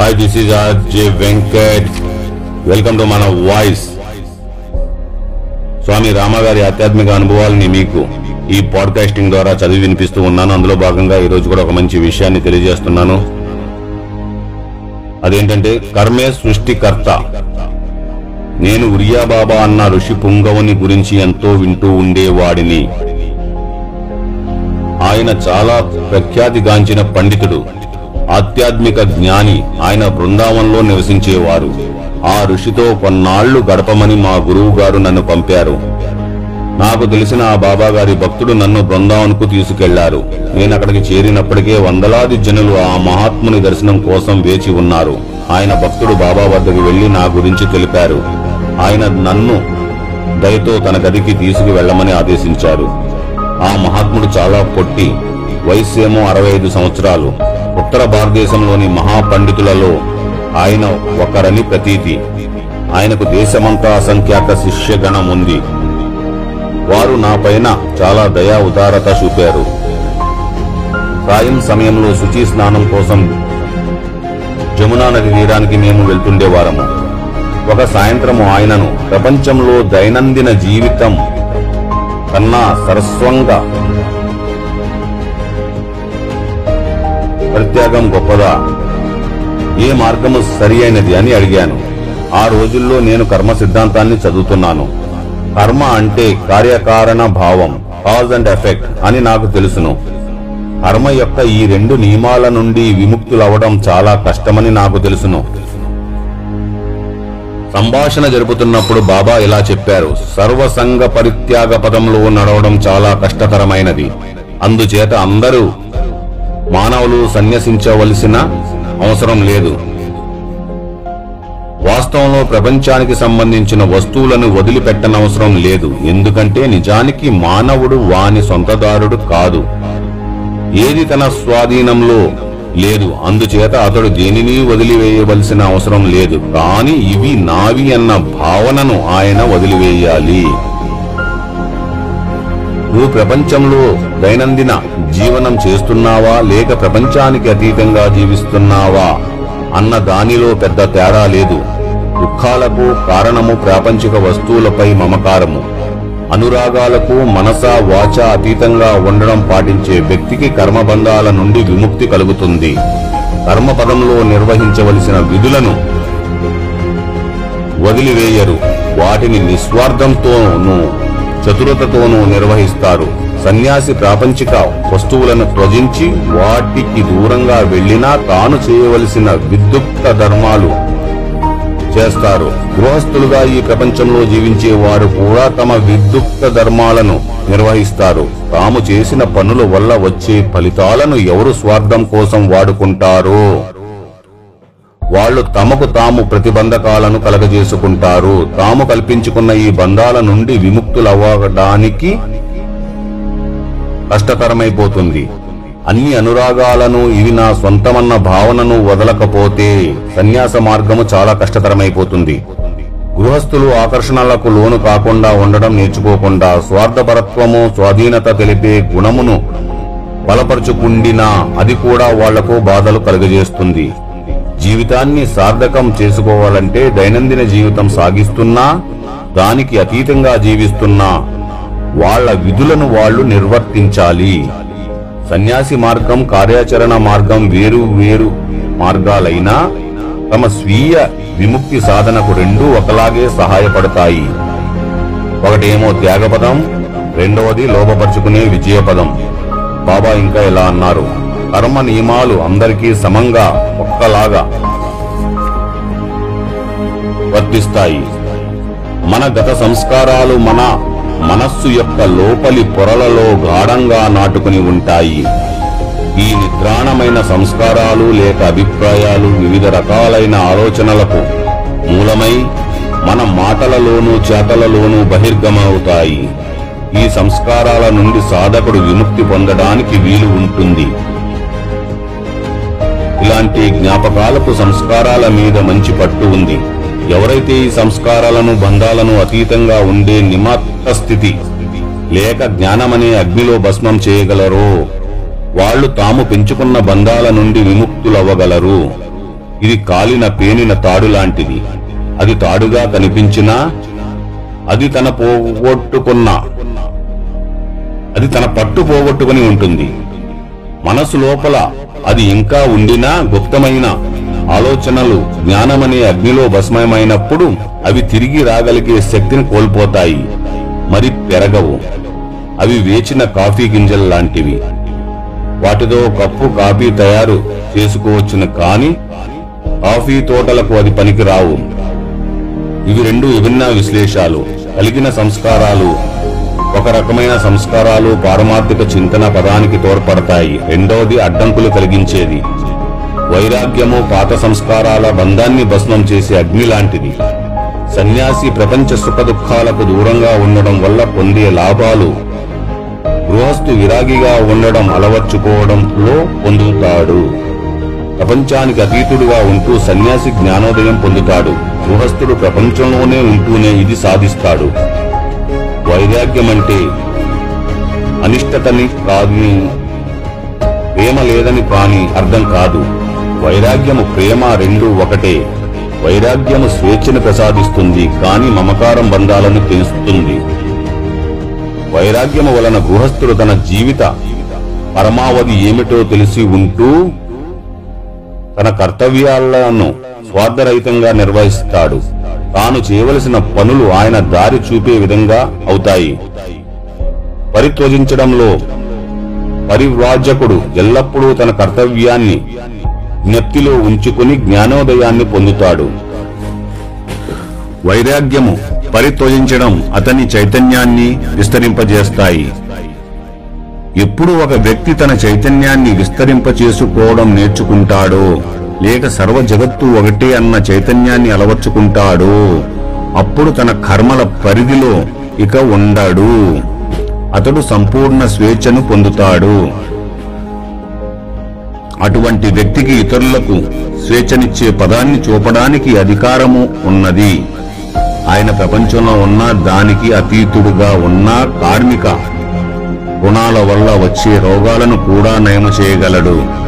Hi this are RJ Venkat welcome to మన voice Swami రామగారి ఆధ్యాత్మిక అనుభవాలని మీకు ఈ పాడ్కాస్టింగ్ ద్వారా చదివి వినిపిస్తూ ఉన్నాను. అందులో భాగంగా ఈ రోజు కూడా ఒక మంచి విషయాన్ని తెలియజేస్తున్నాను. అదేంటంటే కర్మే సృష్టికర్త. నేను ఉరియాబాబా అన్న ఋషి పుంగవుని గురించి ఎంతో వింటూ ఉండేవాడిని. ఆయన చాలా ప్రఖ్యాతిగాంచిన పండితుడు. ఆధ్యాత్మిక జ్ఞాని ఆయన బృందావనంలో నివసించేవారు. ఆ ఋషితో కొన్నాళ్ళు గడపమని మా గురువు గారు నన్ను పంపారు. నాకు తెలిసిన ఆ బాబాగారి భక్తుడు నన్ను బృందావన్కు తీసుకెళ్ళారు. నేను అక్కడికి చేరినప్పటికే వందలాది జనులు ఆ మహాత్ముని దర్శనం కోసం వేచి ఉన్నారు. ఆయన భక్తుడు బాబా వద్దకు వెళ్ళి నా గురించి తెలిపారు. ఆయన నన్ను దయతో తన గదికి తీసుకు వెళ్ళమని ఆదేశించారు. ఆ మహాత్ముడు చాలా పొట్టి వయస్సేమో అరవై ఐదు సంవత్సరాలు. ఉత్తర భారతదేశంలోని మహాపండితులలో ఆయన ఒకరని ప్రతీతి. ఆయనకు దేశమంతా అసంఖ్యాత శిష్యగణం ఉంది. వారు నా పైన చాలా దయా ఉదారత చూపారు. సాయం సమయంలో శుచి స్నానం కోసం జమునా నది తీరానికి మేము వెళ్తుండేవారము ఒక సాయంత్రము ఆయనను ప్రపంచంలో దైనందిన జీవితం కన్నా సరస్వంగా ప్రత్యాగం గొప్పదా? ఏ మార్గము సరి అయినది అని అడిగాను. ఆ రోజుల్లో నేను కర్మ సిద్ధాంతాన్ని చదువుతున్నాను. కర్మ అంటే కార్యకారణ భావం కాజ్ అండ్ ఎఫెక్ట్ అని నాకు తెలుసును. కర్మ యొక్క ఈ రెండు నియమాల నుండి విముక్తులవడం చాలా కష్టమని నాకు తెలుసును. సంభాషణ జరుపుతున్నప్పుడు బాబా ఇలా చెప్పారు సర్వసంగ పరిత్యాగ పదంలో నడవడం చాలా కష్టతరమైనది. అందుచేత అందరూ మానవులు సన్యసించవలసిన అవసరం లేదు. వాస్తవంలో ప్రపంచానికి సంబంధించిన వస్తువులను వదిలిపెట్టనవసరం లేదు. ఎందుకంటే నిజానికి మానవుడు వాని సొంతదారుడు కాదు. ఏది తన స్వాధీనంలో లేదు. అందుచేత అతడు దేనిని వదిలివేయవలసిన అవసరం లేదు. కాని ఇవి నావి అన్న భావనను ఆయన వదిలివేయాలి. నువ్వు ప్రపంచంలో దైనందిన జీవనం చేస్తున్నావా? లేక ప్రపంచానికి అతీతంగా జీవిస్తున్నావా? అన్న దానిలో పెద్ద తేడా లేదు. దుఃఖాలకు కారణము ప్రాపంచిక వస్తువులపై మమకారము. అనురాగాలకు మనస వాచ అతీతంగా ఉండడం పాటించే వ్యక్తికి కర్మబంధాల నుండి విముక్తి కలుగుతుంది. కర్మపదంలో నిర్వహించవలసిన విధులను వదిలివేయరు. వాటిని నిస్వార్థంతోనూ చతురతతోనూ నిర్వహిస్తారు. సన్యాసి ప్రాపంచిక వస్తువులను త్వజించి వాటికి దూరంగా వెళ్ళినా తాను చేయవలసిన విద్యుక్త ధర్మాలు చేస్తారు. గృహస్థులుగా ఈ ప్రపంచంలో జీవించే వారు కూడా తమ విద్యుక్త ధర్మాలను నిర్వహిస్తారు. తాము చేసిన పనుల వల్ల వచ్చే ఫలితాలను ఎవరు స్వార్థం కోసం వాడుకుంటారో? వాళ్ళు తమకు తాము ప్రతిబంధకాలను కలగజేసుకుంటారు. తాము కల్పించుకున్న ఈ బంధాల నుండి విముక్తులవ్వడానికి కష్టతరమైపోతుంది. అన్ని అనురాగాలను ఇవి నా సొంతమన్న భావనను వదలకపోతే సన్యాస మార్గము చాలా కష్టతరమైపోతుంది. గృహస్థులు ఆకర్షణలకు లోను కాకుండా ఉండడం నేర్చుకోకుండా స్వార్థపరత్వము స్వాధీనత తెలిపే గుణమును బలపరుచుకుండినా అది కూడా వాళ్ళకు బాధలు కలుగజేస్తుంది. జీవితాన్ని సార్థకం చేసుకోవాలంటే దైనందిన జీవితం సాగిస్తున్నా దానికి అతీతంగా జీవిస్తున్నా వాళ్ళ విధులను వాళ్ళు నిర్వర్తించాలి. సన్యాసి మార్గం కార్యాచరణ మార్గం వేరు వేరు మార్గాలైనా తమ స్వీయ విముక్తి సాధనకు రెండూ ఒకలాగే సహాయపడతాయి. ఒకటేమో త్యాగపదం రెండవది లోపపరుచుకునే విజయపదం. బాబా ఇంకా ఇలా అన్నారు? కర్మ నియమాలు అందరికీ సమంగా ఒక్కలాగా వర్తిస్తాయి. మన గత సంస్కారాలు మన మనస్సు యొక్క లోపలి పొరలలో గాఢంగా నాటుకుని ఉంటాయి. ఈ నిద్రాణమైన సంస్కారాలు లేక అభిప్రాయాలు వివిధ రకాలైన ఆలోచనలకు మూలమై మన మాటలలోనూ చేతలలోనూ బహిర్గమవుతాయి. ఈ సంస్కారాల నుండి సాధకుడు విముక్తి పొందడానికి వీలు ఉంటుంది. ఇలాంటి జ్ఞాపకాలకు సంస్కారాల మీద మంచి పట్టు ఉంది. ఎవరైతే ఈ సంస్కారాలను బంధాలను అతీతంగా ఉండే నిమాత్త స్థితి లేక జ్ఞానమనే అగ్నిలో భస్మం చేయగలరో వాళ్ళు తాము పెంచుకున్న బంధాల నుండి విముక్తులవ్వగలరు. ఇది కాలిన పేనిన తాడు లాంటిది. అది తాడుగా కనిపించినా అది తన పోగొట్టుకున్న అది తన పట్టు పోగొట్టుకుని ఉంటుంది. మనసు లోపల అది ఇంకా ఉండినా గుప్తమైన ఆలోచనలు జ్ఞానమనే అగ్నిలో భస్మయమైనప్పుడు అవి తిరిగి రాగలిగే శక్తిని కోల్పోతాయి. మరి పెరగవు. అవి వేచిన కాఫీ గింజలు లాంటివి వాటితో కప్పు కాఫీ తయారు చేసుకోవచ్చును కాని కాఫీ తోటలకు అది పనికిరావు. ఇవి రెండు విభిన్న విశ్లేషాలు. కలిగిన సంస్కారాలు రకమైన సంస్కారాలు పారమార్థిక చింతన పదానికి తోడ్పడతాయి. రెండవది అడ్డంకులు కలిగించేది. వైరాగ్యము పాత సంస్కారాల బంధాన్ని భస్మం చేసే అగ్ని లాంటిది. సన్యాసి ప్రపంచ సుఖ దుఃఖాలకు దూరంగా ఉండడం వల్ల పొందే లాభాలు. గృహస్థు విరాగిగా ఉండడం అలవర్చుకోవడంలో పొందుతాడు. ప్రపంచానికి అతీతుడుగా ఉంటూ సన్యాసి జ్ఞానోదయం పొందుతాడు. గృహస్థుడు ప్రపంచంలోనే ఉంటూనే ఇది సాధిస్తాడు. వైరాగ్యం అంటే అనిష్టతని కాదు ప్రేమ లేదని కాని అర్థం కాదు. వైరాగ్యము ప్రేమ రెండు ఒకటే. వైరాగ్యము స్వేచ్ఛను ప్రసాదిస్తుంది కాని మమకారం బంధాలను తెలుస్తుంది వైరాగ్యము వలన గృహస్థుడు తన జీవిత పరమావధి ఏమిటో తెలిసి ఉంటూ తన కర్తవ్యాలను స్వార్థరహితంగా నిర్వహిస్తాడు. తాను చేయవలసిన పనులు ఆయన దారి చూపే విధంగా అవుతాయి. పరిత్వజించడంలో పరివ్రాజకుడు ఎల్లప్పుడూ తన కర్తవ్యాన్ని జ్ఞప్తిలో ఉంచుకుని జ్ఞానోదయాన్ని పొందుతాడు. వైరాగ్యము పరిత్వజించడం అతని చైతన్యాన్ని విస్తరింపజేస్తాయి. ఎప్పుడు ఒక వ్యక్తి తన చైతన్యాన్ని విస్తరింపచేసుకోవడం నేర్చుకుంటాడో లేక సర్వ జగత్తు ఒకటే అన్న చైతన్యాన్ని అలవర్చుకుంటాడు. అప్పుడు తన కర్మల పరిధిలో ఇక ఉండడు. అతడు సంపూర్ణ స్వేచ్ఛను పొందుతాడు. అటువంటి వ్యక్తికి ఇతరులకు స్వేచ్ఛనిచ్చే పదాన్ని చూపడానికి అధికారము ఉన్నది. ఆయన ప్రపంచంలో ఉన్న దానికి అతీతుడుగా ఉన్న కార్మిక రుణాల వల్ల వచ్చే రోగాలను కూడా నయము చేయగలడు.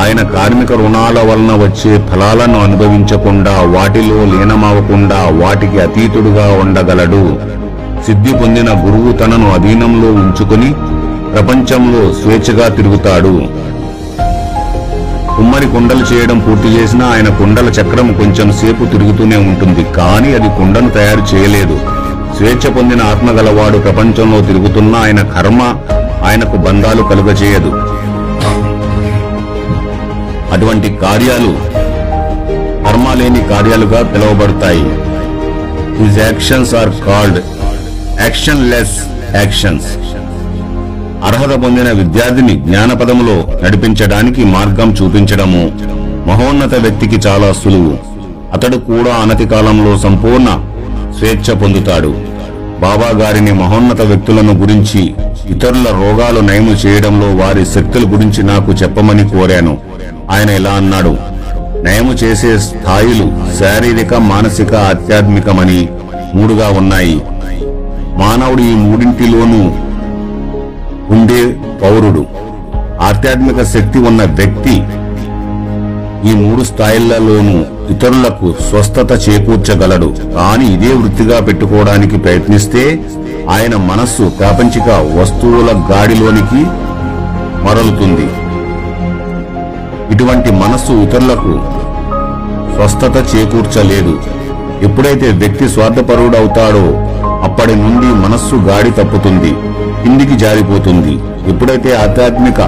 ఆయన కార్మిక రుణాల వలన వచ్చే ఫలాలను అనుభవించకుండా వాటిలో లీనమవ్వకుండా వాటికి అతీతుడుగా ఉండగలడు. సిద్ధి పొందిన గురువు తనను అధీనంలో ఉంచుకుని ప్రపంచంలో స్వేచ్ఛగా తిరుగుతాడు. కుమ్మరి కుండలు చేయడం పూర్తి చేసినా ఆయన కుండల చక్రం కొంచెం సేపు తిరుగుతూనే ఉంటుంది. కానీ అది కుండను తయారు చేయలేదు. స్వేచ్ఛ పొందిన ఆత్మగలవాడు ప్రపంచంలో తిరుగుతున్న ఆయన కర్మ ఆయనకు బంధాలు కలుగజేయదు. అటువంటి కార్యాలు కర్మలేని కార్యాలుగా పిలువబడతాయి. His actions are called actionless actions అర్హత పొందిన విద్యార్థిని జ్ఞానపదములో నడిపించడానికి మార్గం చూపించడము మహోన్నత వ్యక్తికి చాలా సులువు. అతడు కూడా అనతి కాలంలో సంపూర్ణ స్వేచ్ఛ పొందుతాడు. బాబా గారిని మహోన్నత వ్యక్తులను గురించి ఇతరుల రోగాలు నయము చేయడంలో వారి శక్తుల గురించి నాకు చెప్పమని కోరాను. ఆయన ఇలా అన్నాడు నయము చేసే స్థాయిలు శారీరక మానసిక ఆధ్యాత్మికమని మూడుగా ఉన్నాయి. మానవుడు ఈ మూడింటిలోనూ ఉండే పౌరుడు. ఆధ్యాత్మిక శక్తి ఉన్న వ్యక్తి ఈ మూడు స్థాయిలలోనూ ఇతరులకు స్వస్థత చేకూర్చగలడు. కానీ ఇదే వృత్తిగా పెట్టుకోవడానికి ప్రయత్నిస్తే ఆయన మనస్సు ప్రాపంచిక వస్తువుల గాడిలోనికి మరలుతుంది. ఇటువంటి మనస్సు ఇతరులకు స్వస్థత చేకూర్చలేదు. ఎప్పుడైతే వ్యక్తి స్వార్థపరుడవుతాడో అప్పటి నుండి మనస్సు గాడి తప్పుతుంది కిందికి జారిపోతుంది. ఎప్పుడైతే ఆధ్యాత్మిక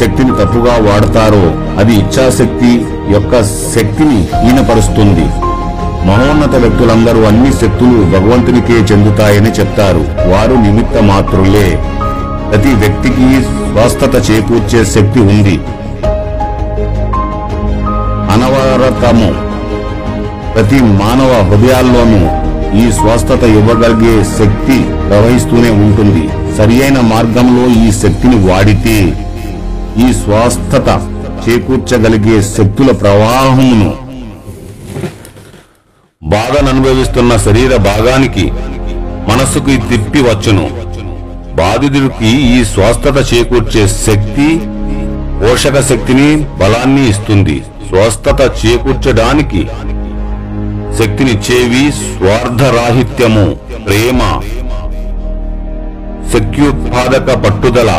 శక్తిని తప్పుగా వాడతారో అది ఇచ్ఛాశక్తి యొక్క శక్తిని ఈనపరుస్తుంది మహోన్నత వ్యక్తులందరూ అన్ని శక్తులు భగవంతునికే చెందుతాయని చెప్తారు. వారు నిమిత్త మాత్రులే ప్రతి వ్యక్తికి స్వస్థత చేకూర్చే శక్తి ఉంది. అనవరతము. ప్రతి మానవ హృదయాల్లోనూ ఈ స్వస్థత ఇవ్వగలిగే శక్తి ప్రవహిస్తూనే ఉంటుంది. సరియైన మార్గంలో ఈ శక్తిని వాడితే ఈ స్వస్థత చేకూర్చగలిగే శక్తుల ప్రవాహమును బాధను అనుభవిస్తున్న శరీర భాగానికి మనస్సుకు తిప్పి వచ్చును. బాధితుడికి ఈ స్వస్థత చేకూర్చే శక్తి పోషక శక్తిని బలాన్ని ఇస్తుంది. స్వస్థత చేకూర్చడానికి శక్తినిచ్చేవి స్వార్థరాహిత్యము ప్రేమ శక్త్యుత్పాదక పట్టుదల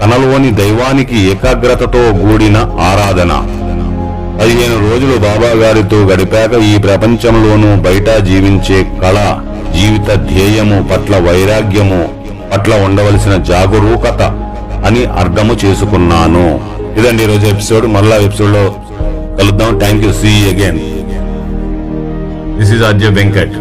తనలోని దైవానికి ఏకాగ్రతతో కూడిన ఆరాధన. పదిహేను రోజులు బాబా గారితో గడిపాక ఈ ప్రపంచంలోనూ బయట జీవించే కళ జీవిత ధ్యేయము పట్ల వైరాగ్యము పట్ల ఉండవలసిన జాగరూకత అని అర్థము చేసుకున్నాను. ఇదండి ఈరోజు ఎపిసోడ్. మళ్ళా ఎపిసోడ్లో కలుద్దాం thank you see again this is Ajay Venkat